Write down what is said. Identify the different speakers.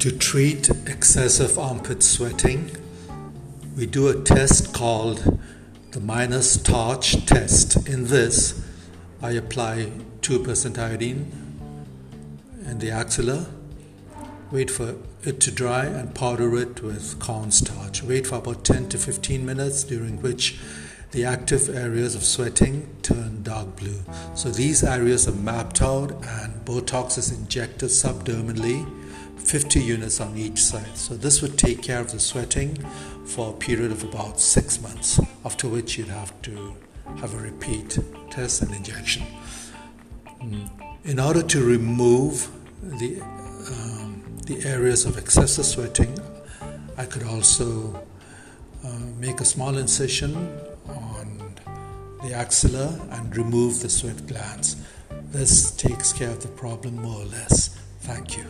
Speaker 1: To treat excessive armpit sweating, we do a test called the Minor's starch test. In this, I apply 2% iodine in the axilla, wait for it to dry, and powder it with cornstarch. Wait for about 10 to 15 minutes, during which the active areas of sweating turn dark blue. So these areas are mapped out, and Botox is injected subdermally 50 units on each side. So this would take care of the sweating for a period of about six months, after which you'd have to have a repeat test and injection. In order to remove the, um, the areas of excessive sweating, I could also uh, make a small incision on the axilla and remove the sweat glands. This takes care of the problem more or less. Thank you.